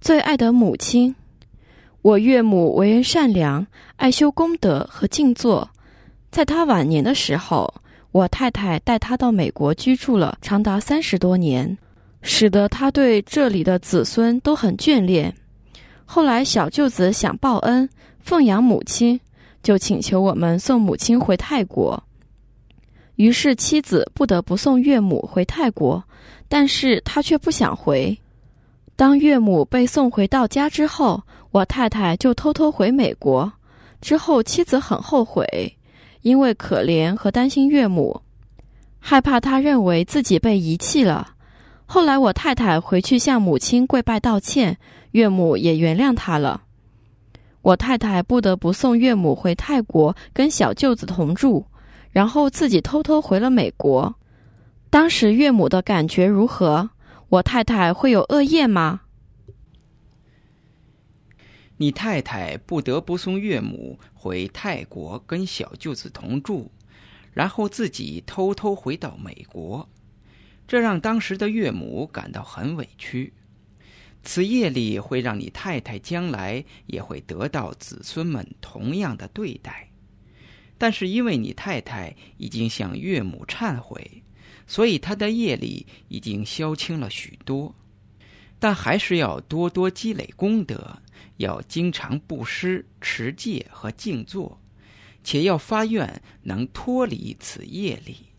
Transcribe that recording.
最爱的母亲。我岳母为人善良，爱修功德和静坐。在他晚年的时候，我太太带他到美国居住了长达三十多年，使得他对这里的子孙都很眷恋。后来小舅子想报恩，奉养母亲，就请求我们送母亲回泰国。于是妻子不得不送岳母回泰国，但是他却不想回。当岳母被送回到家之后，我太太就偷偷回美国。之后妻子很后悔，因为可怜和担心岳母，害怕他认为自己被遗弃了。后来我太太回去向母亲跪拜道歉，岳母也原谅他了。我太太不得不送岳母回泰国跟小舅子同住。然后自己偷偷回了美国。当时岳母的感觉如何？我太太会有恶业吗？你太太不得不送岳母回泰国跟小舅子同住，然后自己偷偷回到美国，这让当时的岳母感到很委屈。此业力会让你太太将来也会得到子孙们同样的对待。但是因为你太太已经向岳母忏悔，所以他的业力已经消轻了许多，但还是要多多积累功德，要经常布施、持戒和静坐，且要发愿能脱离此业力。